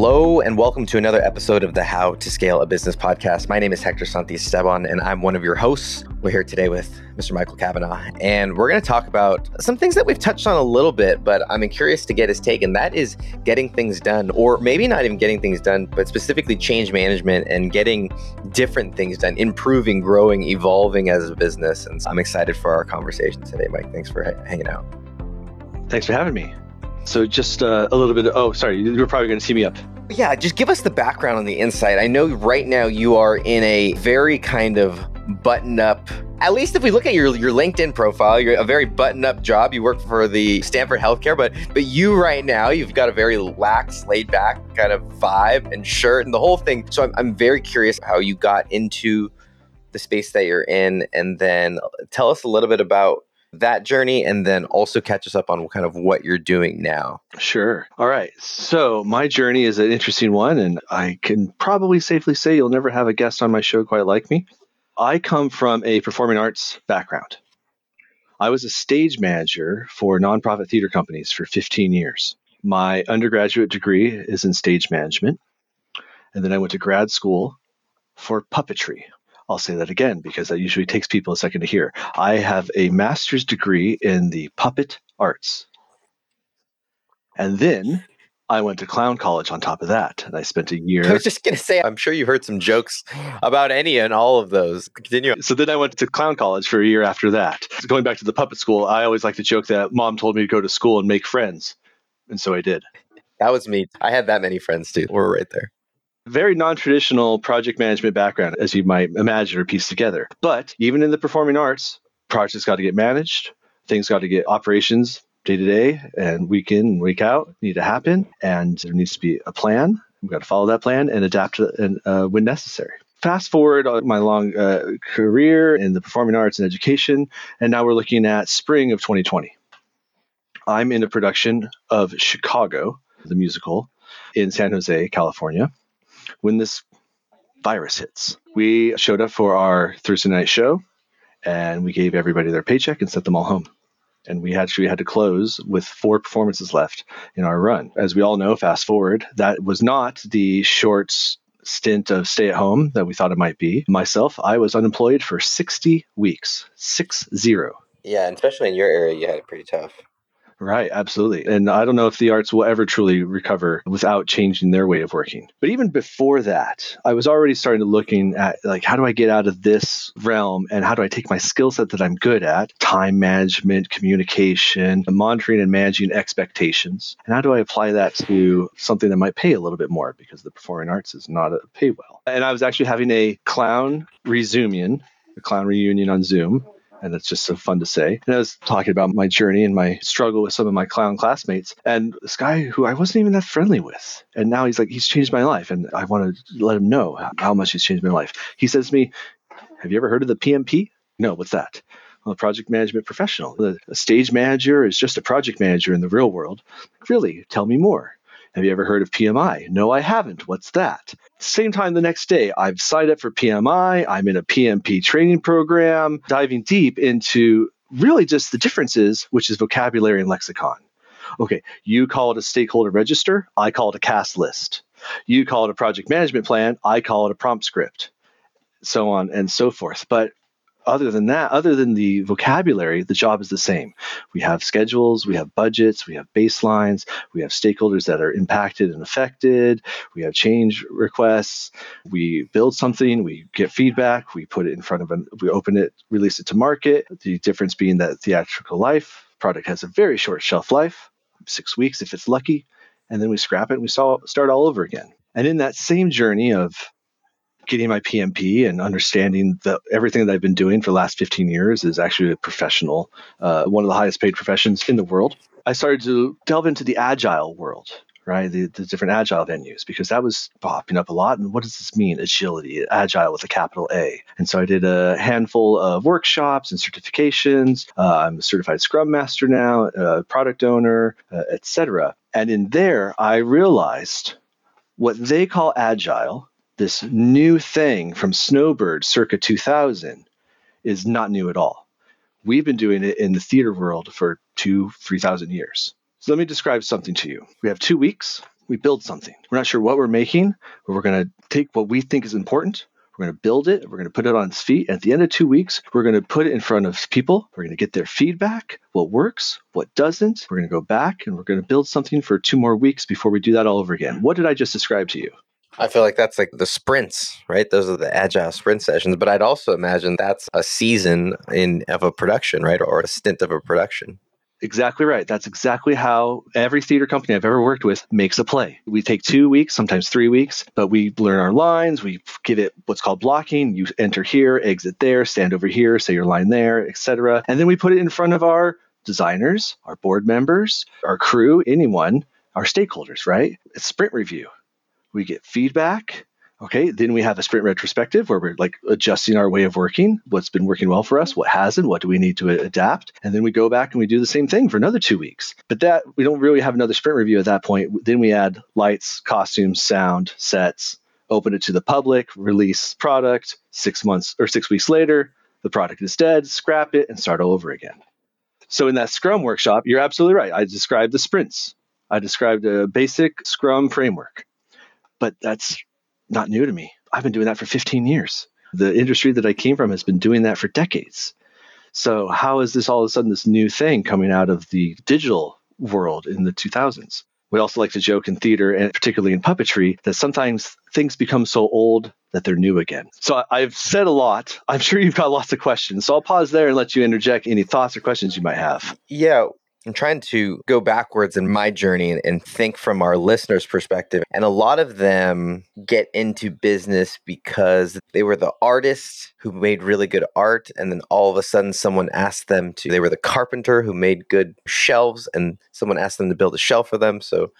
Hello, and welcome to another episode of the How to Scale a Business podcast. My name is Hector Santiesteban, and I'm one of your hosts. We're here today with Mr. Michael Cavanaugh, and we're going to talk about some things that we've touched on a little bit, but I'm curious to get his take, and that is getting things done, or maybe not even getting things done, but specifically change management and getting different things done, improving, growing, evolving as a business. And so I'm excited for our conversation today, Mike. Thanks for hanging out. Thanks for having me. So just uh, a little bit. Of, oh, sorry, you're probably going to tee me up. Yeah, just give us the background on the insight. I know right now you are in a very kind of button up. At least if we look at your your LinkedIn profile, you're a very button up job. You work for the Stanford Healthcare, but but you right now you've got a very lax, laid back kind of vibe and shirt and the whole thing. So I'm I'm very curious how you got into the space that you're in, and then tell us a little bit about that journey and then also catch us up on kind of what you're doing now. Sure. All right. So, my journey is an interesting one, and I can probably safely say you'll never have a guest on my show quite like me. I come from a performing arts background. I was a stage manager for nonprofit theater companies for 15 years. My undergraduate degree is in stage management. And then I went to grad school for puppetry, I'll say that again because that usually takes people a second to hear. I have a master's degree in the puppet arts. And then I went to clown college on top of that. And I spent a year. I was just going to say, I'm sure you heard some jokes about any and all of those. Continue. So then I went to clown college for a year after that. So going back to the puppet school, I always like to joke that mom told me to go to school and make friends. And so I did. That was me. I had that many friends too. We're right there very non-traditional project management background, as you might imagine or piece together. But even in the performing arts, projects got to get managed, things got to get operations day to day and week in and week out need to happen, and there needs to be a plan. We've got to follow that plan and adapt to, and, uh, when necessary. Fast forward my long uh, career in the performing arts and education, and now we're looking at spring of 2020. I'm in a production of Chicago, the musical, in San Jose, California when this virus hits. We showed up for our Thursday night show and we gave everybody their paycheck and sent them all home. And we actually had to close with four performances left in our run. As we all know, fast forward, that was not the short stint of stay at home that we thought it might be. Myself, I was unemployed for 60 weeks, six zero. Yeah, and especially in your area, you had it pretty tough. Right, absolutely. And I don't know if the arts will ever truly recover without changing their way of working. But even before that, I was already starting to looking at like how do I get out of this realm and how do I take my skill set that I'm good at, time management, communication, monitoring and managing expectations, and how do I apply that to something that might pay a little bit more because the performing arts is not a pay well. And I was actually having a clown resumion, a clown reunion on Zoom and it's just so fun to say. And I was talking about my journey and my struggle with some of my clown classmates, and this guy who I wasn't even that friendly with, and now he's like, he's changed my life, and I want to let him know how much he's changed my life. He says to me, "Have you ever heard of the PMP?" No, what's that? Well, a project management professional. The, a stage manager is just a project manager in the real world. Really? Tell me more. Have you ever heard of PMI? No, I haven't. What's that? Same time the next day, I've signed up for PMI. I'm in a PMP training program, diving deep into really just the differences, which is vocabulary and lexicon. Okay, you call it a stakeholder register, I call it a cast list. You call it a project management plan, I call it a prompt script, so on and so forth. But other than that, other than the vocabulary, the job is the same. We have schedules, we have budgets, we have baselines, we have stakeholders that are impacted and affected, we have change requests, we build something, we get feedback, we put it in front of an, we open it, release it to market. The difference being that theatrical life product has a very short shelf life, six weeks if it's lucky, and then we scrap it and we start all over again. And in that same journey of getting my PMP and understanding that everything that I've been doing for the last 15 years is actually a professional, uh, one of the highest paid professions in the world. I started to delve into the agile world, right? The, the different agile venues, because that was popping up a lot. And what does this mean? Agility, agile with a capital A. And so I did a handful of workshops and certifications. Uh, I'm a certified Scrum Master now, a product owner, uh, etc. And in there, I realized what they call agile this new thing from Snowbird circa 2000 is not new at all. We've been doing it in the theater world for two, 3,000 years. So let me describe something to you. We have two weeks. we build something. We're not sure what we're making, but we're going to take what we think is important. We're going to build it. We're going to put it on its feet. At the end of two weeks, we're going to put it in front of people. We're going to get their feedback, what works, what doesn't. We're going to go back and we're going to build something for two more weeks before we do that all over again. What did I just describe to you? I feel like that's like the sprints, right? Those are the agile sprint sessions. But I'd also imagine that's a season in of a production, right? Or a stint of a production. Exactly right. That's exactly how every theater company I've ever worked with makes a play. We take two weeks, sometimes three weeks, but we learn our lines. We give it what's called blocking. You enter here, exit there, stand over here, say your line there, etc. And then we put it in front of our designers, our board members, our crew, anyone, our stakeholders, right? It's sprint review. We get feedback Okay, then we have a sprint retrospective where we're like adjusting our way of working, what's been working well for us, what hasn't, what do we need to adapt. And then we go back and we do the same thing for another two weeks. But that we don't really have another sprint review at that point. Then we add lights, costumes, sound, sets, open it to the public, release product. Six months or six weeks later, the product is dead, scrap it, and start all over again. So in that Scrum workshop, you're absolutely right. I described the sprints. I described a basic Scrum framework. But that's not new to me. I've been doing that for 15 years. The industry that I came from has been doing that for decades. So, how is this all of a sudden this new thing coming out of the digital world in the 2000s? We also like to joke in theater and particularly in puppetry that sometimes things become so old that they're new again. So I've said a lot. I'm sure you've got lots of questions. So I'll pause there and let you interject any thoughts or questions you might have. Yeah. I'm trying to go backwards in my journey and, think from our listeners' perspective. And a lot of them get into business because they were the artists who made really good art. And then all of a sudden, someone asked them to, they were the carpenter who made good shelves, and someone asked them to build a shelf for them. So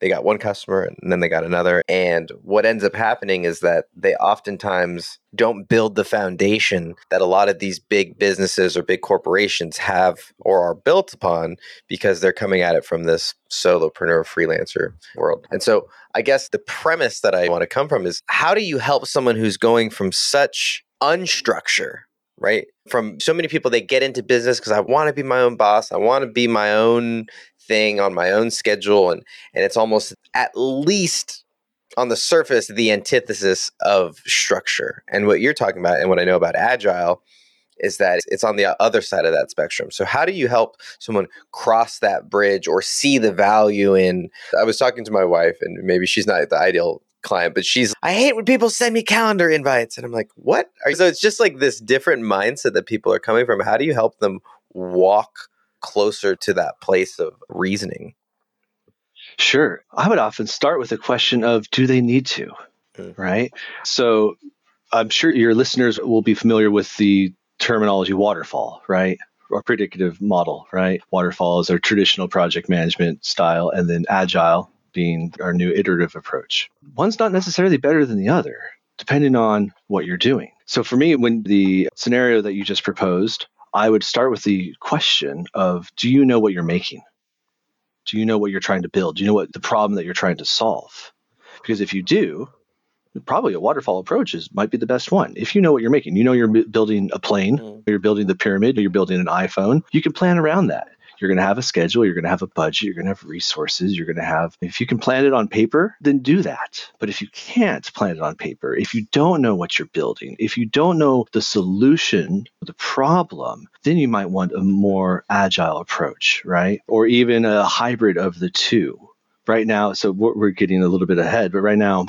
they got one customer and then they got another. And what ends up happening is that they oftentimes don't build the foundation that a lot of these big businesses or big corporations have or are built upon because they're coming at it from this solopreneur freelancer world. And so I guess the premise that I want to come from is how do you help someone who's going from such unstructure right? From so many people, they get into business because I want to be my own boss. I want to be my own thing on my own schedule and and it's almost at least on the surface the antithesis of structure and what you're talking about and what i know about agile is that it's on the other side of that spectrum so how do you help someone cross that bridge or see the value in i was talking to my wife and maybe she's not the ideal client but she's i hate when people send me calendar invites and i'm like what so it's just like this different mindset that people are coming from how do you help them walk closer to that place of reasoning? Sure. I would often start with a question of do they need to? Mm. Right. So I'm sure your listeners will be familiar with the terminology waterfall, right? Or predictive model, right? Waterfall is our traditional project management style, and then agile being our new iterative approach. One's not necessarily better than the other, depending on what you're doing. So for me, when the scenario that you just proposed, I would start with the question of do you know what you're making? Do you know what you're trying to build? Do you know what the problem that you're trying to solve? Because if you do, probably a waterfall approach is might be the best one. If you know what you're making, you know you're building a plane, mm. you're building the pyramid, or you're building an iPhone, you can plan around that. You're going to have a schedule, you're going to have a budget, you're going to have resources, you're going to have, if you can plan it on paper, then do that. But if you can't plan it on paper, if you don't know what you're building, if you don't know the solution, the problem, then you might want a more agile approach, right? Or even a hybrid of the two. Right now, so we're getting a little bit ahead, but right now,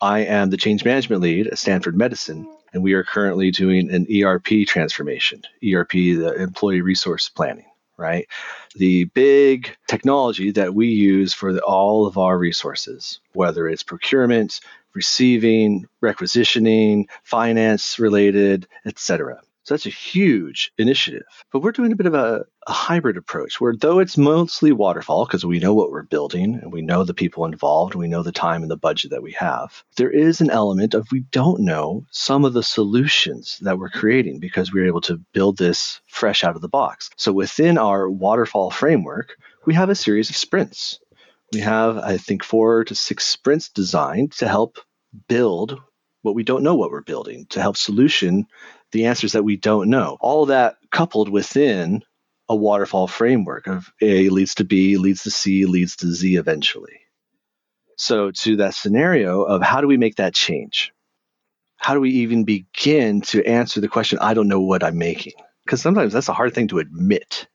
I am the change management lead at Stanford Medicine and we are currently doing an ERP transformation, ERP, the employee resource planning right? The big technology that we use for the, all of our resources, whether it's procurement, receiving, requisitioning, finance related, etc. So that's a huge initiative. But we're doing a bit of a, a hybrid approach where, though it's mostly waterfall, because we know what we're building and we know the people involved, we know the time and the budget that we have, there is an element of we don't know some of the solutions that we're creating because we're able to build this fresh out of the box. So within our waterfall framework, we have a series of sprints. We have, I think, four to six sprints designed to help build what we don't know what we're building, to help solution the answers that we don't know. All that coupled within a waterfall framework of A leads to B, leads to C, leads to Z eventually. So, to that scenario of how do we make that change? How do we even begin to answer the question, I don't know what I'm making? Because sometimes that's a hard thing to admit.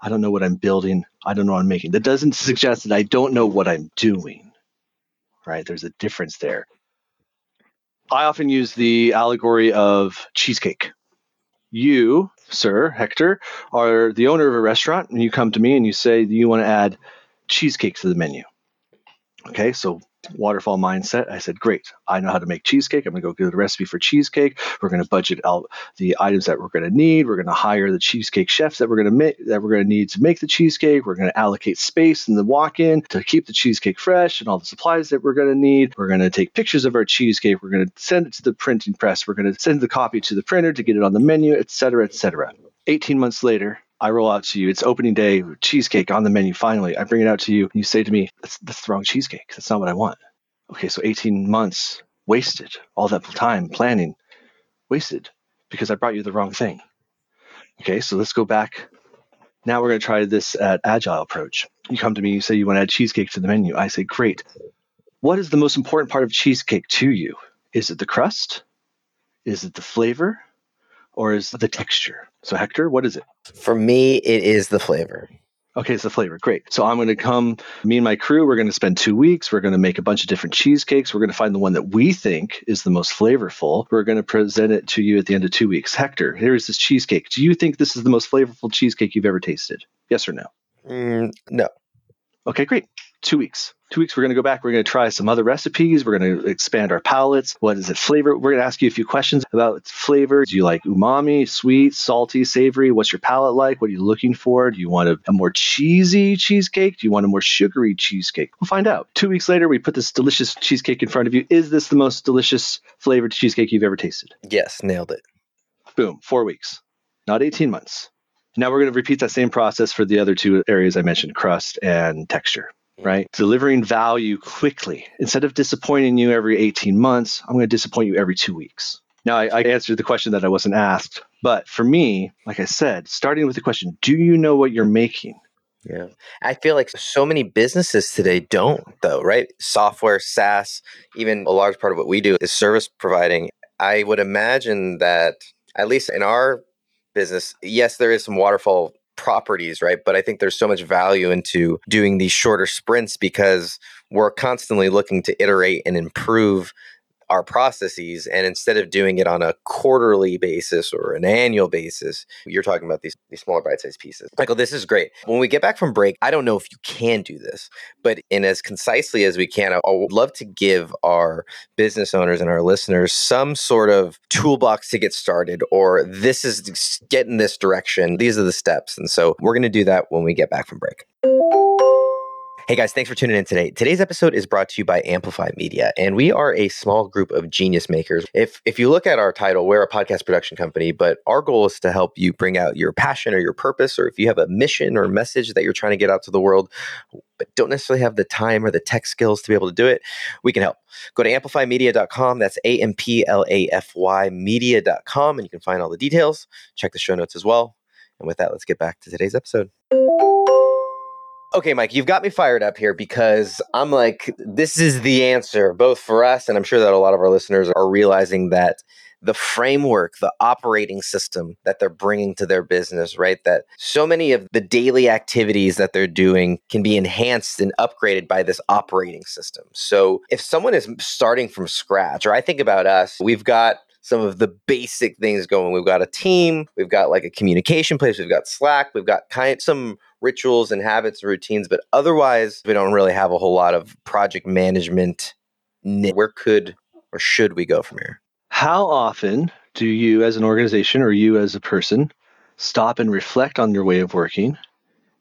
I don't know what I'm building. I don't know what I'm making. That doesn't suggest that I don't know what I'm doing, right? There's a difference there. I often use the allegory of cheesecake. You, sir, Hector, are the owner of a restaurant, and you come to me and you say you want to add cheesecake to the menu. Okay, so waterfall mindset. I said, great. I know how to make cheesecake. I'm going to go get a recipe for cheesecake. We're going to budget out the items that we're going to need. We're going to hire the cheesecake chefs that we're going to make that we're going to need to make the cheesecake. We're going to allocate space in the walk-in to keep the cheesecake fresh and all the supplies that we're going to need. We're going to take pictures of our cheesecake. We're going to send it to the printing press. We're going to send the copy to the printer to get it on the menu, etc., etc. 18 months later, I roll out to you. It's opening day, cheesecake on the menu. Finally, I bring it out to you. And you say to me, that's, that's the wrong cheesecake. That's not what I want. Okay, so 18 months wasted. All that time planning wasted because I brought you the wrong thing. Okay, so let's go back. Now we're going to try this at agile approach. You come to me, you say you want to add cheesecake to the menu. I say, great. What is the most important part of cheesecake to you? Is it the crust? Is it the flavor? Or is the texture? So, Hector, what is it? For me, it is the flavor. Okay, it's the flavor. Great. So I'm going to come, me and my crew, we're going to spend two weeks. We're going to make a bunch of different cheesecakes. We're going to find the one that we think is the most flavorful. We're going to present it to you at the end of two weeks. Hector, here's this cheesecake. Do you think this is the most flavorful cheesecake you've ever tasted? Yes or no? Mm, no. Okay, great. Two weeks two weeks we're going to go back we're going to try some other recipes we're going to expand our palates. What is it flavor? We're going to ask you a few questions about flavor. Do you like umami sweet salty savory? What's your palate like? What are you looking for? Do you want a, a more cheesy cheesecake? Do you want a more sugary cheesecake? We'll find out. Two weeks later we put this delicious cheesecake in front of you. Is this the most delicious flavored cheesecake you've ever tasted? Yes nailed it. Boom four weeks. Not 18 months. Now we're going to repeat that same process for the other two areas i mentioned crust and texture right? Delivering value quickly. Instead of disappointing you every 18 months, I'm going to disappoint you every two weeks. Now, I, I, answered the question that I wasn't asked. But for me, like I said, starting with the question, do you know what you're making? Yeah. I feel like so many businesses today don't, though, right? Software, SaaS, even a large part of what we do is service providing. I would imagine that, at least in our business, yes, there is some waterfall properties, right? But I think there's so much value into doing these shorter sprints because we're constantly looking to iterate and improve our processes and instead of doing it on a quarterly basis or an annual basis you're talking about these, these smaller bite-sized pieces. Michael this is great. When we get back from break i don't know if you can do this but in as concisely as we can i would love to give our business owners and our listeners some sort of toolbox to get started or this is get in this direction. These are the steps and so we're going to do that when we get back from break Hey guys, thanks for tuning in today. Today's episode is brought to you by Amplafy Media, and we are a small group of genius makers. If if you look at our title, we're a podcast production company, but our goal is to help you bring out your passion or your purpose, or if you have a mission or message that you're trying to get out to the world, but don't necessarily have the time or the tech skills to be able to do it, we can help. Go to amplafymedia.com. That's A M P L A F Y media.com, and you can find all the details. Check the show notes as well. And with that, let's get back to today's episode. Okay, Mike, you've got me fired up here because I'm like, this is the answer, both for us, and I'm sure that a lot of our listeners are realizing that the framework, the operating system that they're bringing to their business, right? That so many of the daily activities that they're doing can be enhanced and upgraded by this operating system. So if someone is starting from scratch, or I think about us, we've got some of the basic things going. We've got a team, we've got like a communication place, we've got Slack, we've got kind of some rituals and habits and routines, but otherwise we don't really have a whole lot of project management. Where could or should we go from here? How often do you as an organization or you as a person stop and reflect on your way of working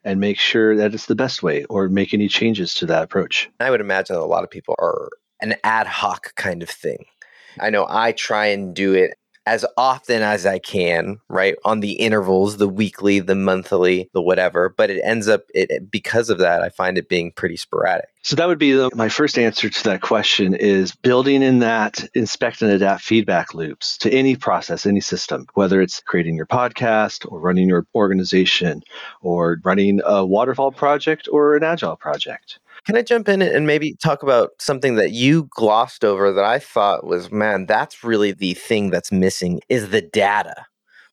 and make sure that it's the best way or make any changes to that approach? I would imagine that a lot of people are an ad hoc kind of thing I know I try and do it as often as I can, right? On the intervals, the weekly, the monthly, the whatever. But it ends up, it, because of that, I find it being pretty sporadic. So that would be the, my first answer to that question is building in that inspect and adapt feedback loops to any process, any system, whether it's creating your podcast or running your organization or running a waterfall project or an agile project Can I jump in and maybe talk about something that you glossed over that I thought was, man, that's really the thing that's missing is the data.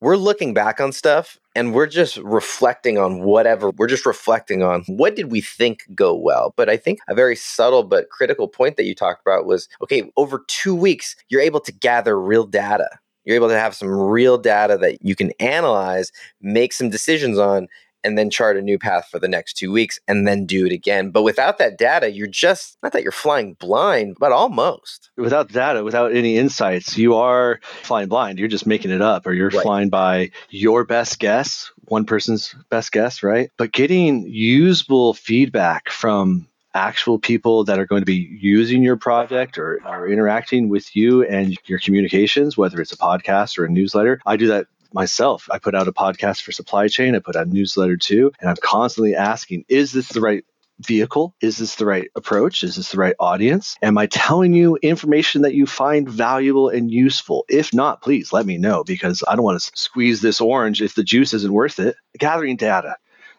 We're looking back on stuff and we're just reflecting on whatever we're just reflecting on what did we think go well but i think a very subtle but critical point that you talked about was okay over two weeks you're able to gather real data you're able to have some real data that you can analyze make some decisions on and then chart a new path for the next two weeks and then do it again. But without that data, you're just not that you're flying blind, but almost. Without data, without any insights, you are flying blind. You're just making it up or you're right. flying by your best guess, one person's best guess, right? But getting usable feedback from actual people that are going to be using your project or, are interacting with you and your communications, whether it's a podcast or a newsletter. I do that myself. I put out a podcast for supply chain, I put out a newsletter too, and I'm constantly asking, is this the right vehicle? Is this the right approach? Is this the right audience? Am I telling you information that you find valuable and useful? If not, please let me know because I don't want to squeeze this orange if the juice isn't worth it. Gathering data.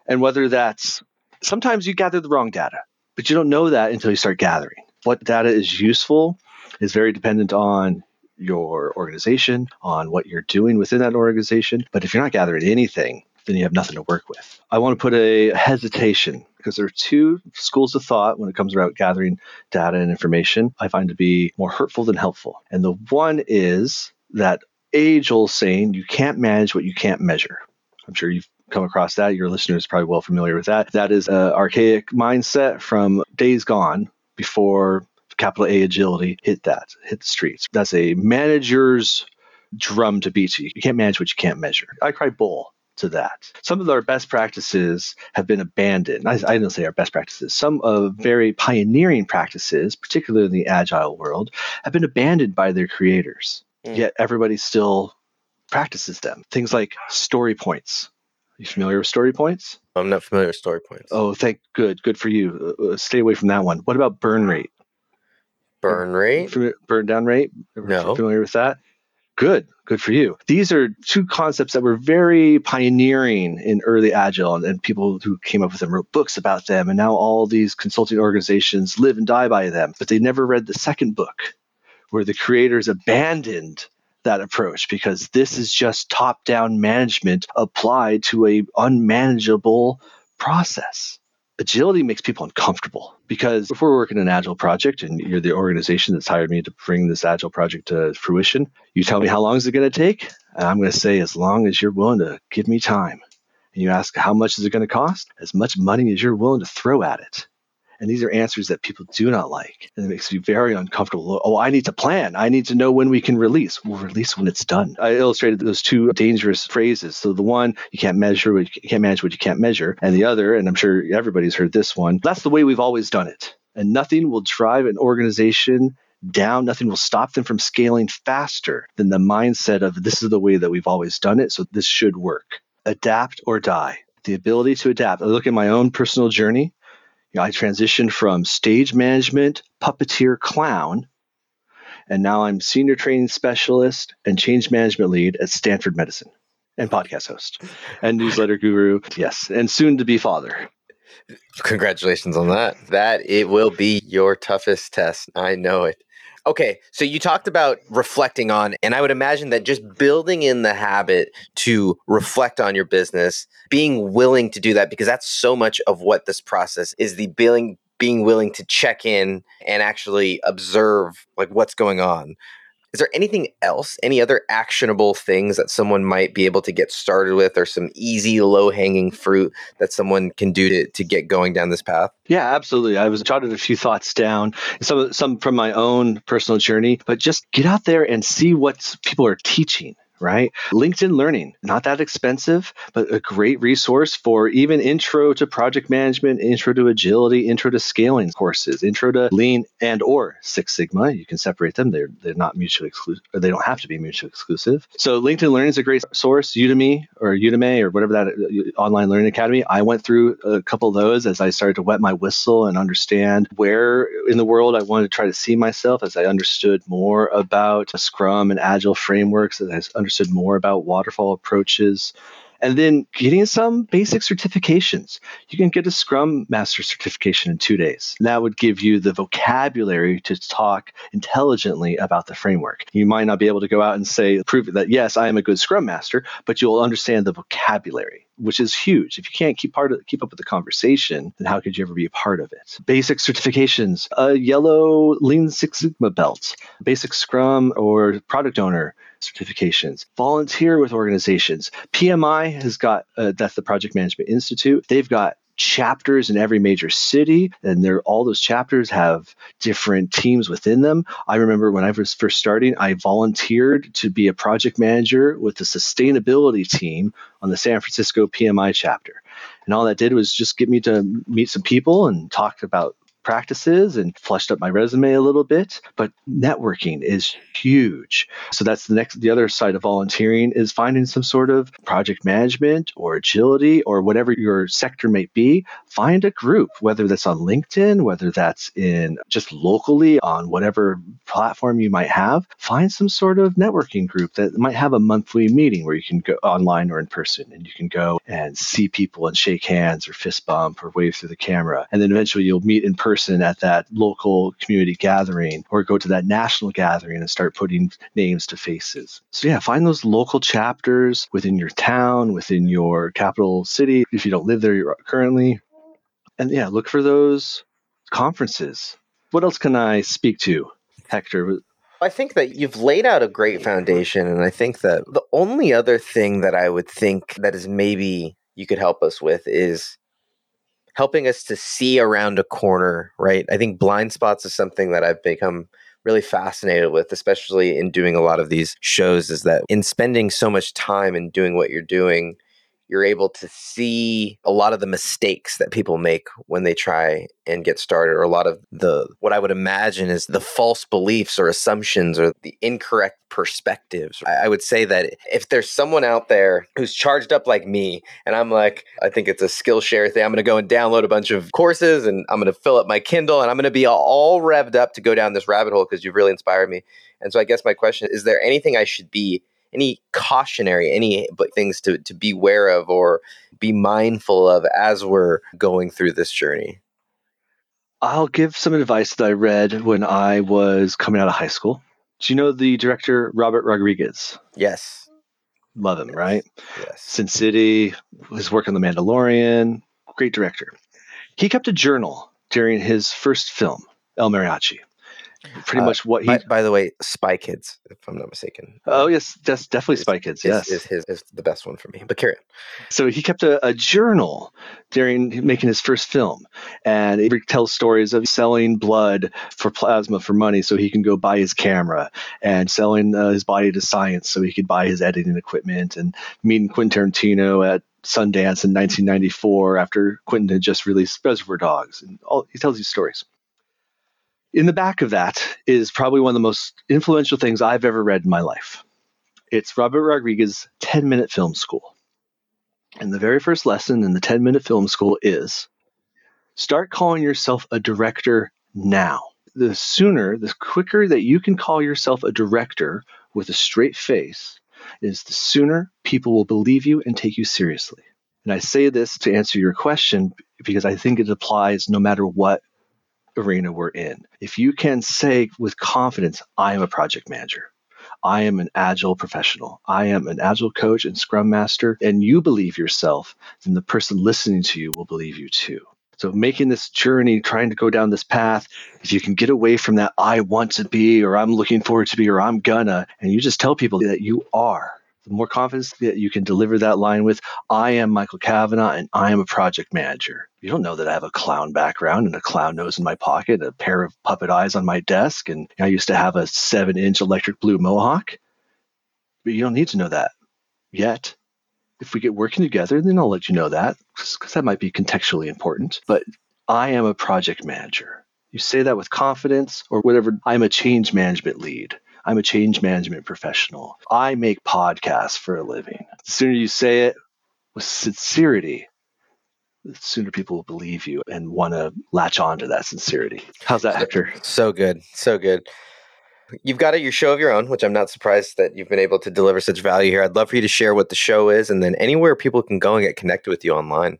And whether that's sometimes you gather the wrong data, but you don't know that until you start gathering. What data is useful is very dependent on your organization, on what you're doing within that organization. But if you're not gathering anything, then you have nothing to work with. I want to put a hesitation because there are two schools of thought when it comes about gathering data and information I find to be more hurtful than helpful. And the one is that age old saying, you can't manage what you can't measure. I'm sure you've come across that. Your listeners probably well familiar with that. That is an archaic mindset from days gone before capital A agility hit that, hit the streets. That's a manager's drum to beat you. You can't manage what you can't measure. I cry bull to that. Some of our best practices have been abandoned. I, I don't say our best practices. Some of very pioneering practices, particularly in the agile world, have been abandoned by their creators. Mm. Yet everybody still practices them. Things like story points. You familiar with story points? I'm not familiar with story points. Oh, thank good, good for you. Uh, uh stay away from that one. What about burn rate? Burn rate? Burn down rate? No. Familiar with that? Good. Good for you. These are two concepts that were very pioneering in early Agile, and, and people who came up with them wrote books about them. And now all these consulting organizations live and die by them. But they never read the second book, where the creators abandoned that approach because this is just top down management applied to a unmanageable process agility makes people uncomfortable because if we're working an agile project and you're the organization that's hired me to bring this agile project to fruition, you tell me how long is it going to take? And I'm going to say as long as you're willing to give me time. And you ask how much is it going to cost? As much money as you're willing to throw at it. And these are answers that people do not like. And it makes me very uncomfortable. Oh, oh, I need to plan. I need to know when we can release. We'll release when it's done. I illustrated those two dangerous phrases. So the one, you can't measure what you can't manage what you can't measure. And the other, and I'm sure everybody's heard this one, that's the way we've always done it. And nothing will drive an organization down. Nothing will stop them from scaling faster than the mindset of this is the way that we've always done it. So this should work. Adapt or die. The ability to adapt. I look at my own personal journey. You know, I transitioned from stage management, puppeteer, clown, and now I'm senior training specialist and change management lead at Stanford Medicine and podcast host and newsletter guru. Yes, and soon to be father. Congratulations on that. That it will be your toughest test. I know it. Okay, so you talked about reflecting on, and I would imagine that just building in the habit to reflect on your business, being willing to do that, because that's so much of what this process is the being being willing to check in and actually observe like what's going on. Is there anything else, any other actionable things that someone might be able to get started with, or some easy, low hanging fruit that someone can do to, to get going down this path? Yeah, absolutely. I was jotted a few thoughts down, some some from my own personal journey, but just get out there and see what people are teaching right? LinkedIn Learning, not that expensive, but a great resource for even intro to project management, intro to agility, intro to scaling courses, intro to lean and or Six Sigma. You can separate them. They're they're not mutually exclusive, or they don't have to be mutually exclusive. So LinkedIn Learning is a great source. Udemy or Udemy or whatever that uh, online learning academy. I went through a couple of those as I started to wet my whistle and understand where in the world I wanted to try to see myself as I understood more about Scrum and Agile frameworks, as I understood more about waterfall approaches And then getting some basic certifications. You can get a Scrum Master certification in two days. That would give you the vocabulary to talk intelligently about the framework. You might not be able to go out and say, prove that, yes, I am a good Scrum Master, but you'll understand the vocabulary which is huge. If you can't keep part of keep up with the conversation, then how could you ever be a part of it? Basic certifications, a yellow Lean Six Sigma belt, basic Scrum or product owner certifications, volunteer with organizations. PMI has got uh, that's the Project Management Institute. They've got chapters in every major city and there all those chapters have different teams within them i remember when i was first starting i volunteered to be a project manager with the sustainability team on the san francisco pmi chapter and all that did was just get me to meet some people and talk about practices and fleshed up my resume a little bit. But networking is huge. So that's the next, the other side of volunteering is finding some sort of project management or agility or whatever your sector may be. Find a group, whether that's on LinkedIn, whether that's in just locally on whatever platform you might have. Find some sort of networking group that might have a monthly meeting where you can go online or in person and you can go and see people and shake hands or fist bump or wave through the camera. And then eventually you'll meet in person person at that local community gathering or go to that national gathering and start putting names to faces. So, yeah, find those local chapters within your town, within your capital city, if you don't live there currently. And yeah, look for those conferences. What else can I speak to, Hector? I think that you've laid out a great foundation. And I think that the only other thing that I would think that is maybe you could help us with is helping us to see around a corner, right? I think blind spots is something that I've become really fascinated with, especially in doing a lot of these shows, is that in spending so much time and doing what you're doing, you're able to see a lot of the mistakes that people make when they try and get started or a lot of the what i would imagine is the false beliefs or assumptions or the incorrect perspectives. I would say that if there's someone out there who's charged up like me and i'm like i think it's a skillshare thing i'm going to go and download a bunch of courses and i'm going to fill up my kindle and i'm going to be all revved up to go down this rabbit hole because you've really inspired me. And so i guess my question is there anything i should be any cautionary, any things to, to beware of or be mindful of as we're going through this journey? I'll give some advice that I read when I was coming out of high school. Do you know the director Robert Rodriguez? Yes. Love him, right? Yes. Sin City, his work on The Mandalorian, great director. He kept a journal during his first film, El Mariachi pretty uh, much what he. By, by, the way, Spy Kids, if I'm not mistaken. Oh yes, that's definitely Spy Kids. Yes, is, is, is the best one for me. But carry on. So he kept a, a journal during making his first film, and it tells stories of selling blood for plasma for money, so he can go buy his camera, and selling uh, his body to science, so he could buy his editing equipment, and meeting Quentin Tarantino at Sundance in 1994 after Quentin had just released Reservoir Dogs, and all, he tells these stories. In the back of that is probably one of the most influential things I've ever read in my life. It's Robert Rodriguez's 10 minute film school. And the very first lesson in the 10 minute film school is start calling yourself a director now. The sooner, the quicker that you can call yourself a director with a straight face, is the sooner people will believe you and take you seriously. And I say this to answer your question because I think it applies no matter what arena we're in. If you can say with confidence, I am a project manager, I am an agile professional, I am an agile coach and scrum master, and you believe yourself, then the person listening to you will believe you too. So, making this journey, trying to go down this path, if you can get away from that, I want to be, or I'm looking forward to be, or I'm gonna, and you just tell people that you are, the more confidence that you can deliver that line with, I am Michael Cavanaugh and I am a project manager. You don't know that I have a clown background and a clown nose in my pocket, a pair of puppet eyes on my desk, and I used to have a seven inch electric blue mohawk. But you don't need to know that yet. If we get working together, then I'll let you know that because that might be contextually important. But I am a project manager. You say that with confidence or whatever. I'm a change management lead. I'm a change management professional. I make podcasts for a living. The sooner you say it with sincerity, the sooner people will believe you and want to latch on to that sincerity. How's that, Hector? So good. So good. You've got a, your show of your own, which I'm not surprised that you've been able to deliver such value here. I'd love for you to share what the show is and then anywhere people can go and get connected with you online.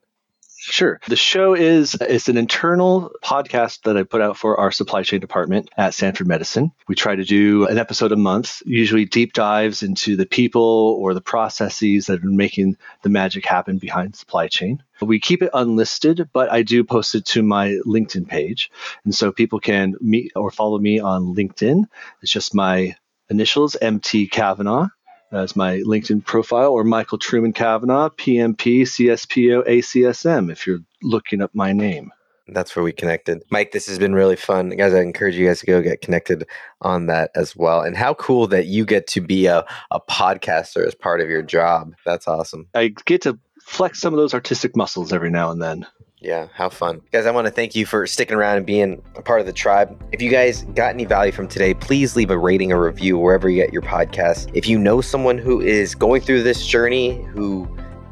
Sure. The show is it's an internal podcast that I put out for our supply chain department at Stanford Medicine. We try to do an episode a month, usually deep dives into the people or the processes that are making the magic happen behind supply chain. We keep it unlisted, but I do post it to my LinkedIn page. And so people can meet or follow me on LinkedIn. It's just my initials, MT Cavanaugh as my LinkedIn profile, or Michael Truman Cavanaugh, PMP, CSPO, ACSM, if you're looking up my name. That's where we connected. Mike, this has been really fun. Guys, I encourage you guys to go get connected on that as well. And how cool that you get to be a, a podcaster as part of your job. That's awesome. I get to flex some of those artistic muscles every now and then. Yeah, how fun. Guys, I want to thank you for sticking around and being a part of the tribe. If you guys got any value from today, please leave a rating or review wherever you get your podcast. If you know someone who is going through this journey, who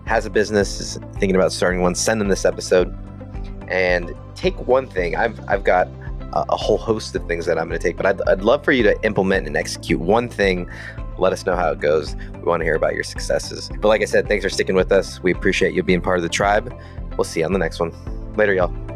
has a business, is thinking about starting one, send them this episode and take one thing. I've, I've got a, a whole host of things that I'm going to take, but I'd, I'd love for you to implement and execute one thing. Let us know how it goes. We want to hear about your successes. But like I said, thanks for sticking with us. We appreciate you being part of the tribe. We'll see you on the next one. Later, y'all.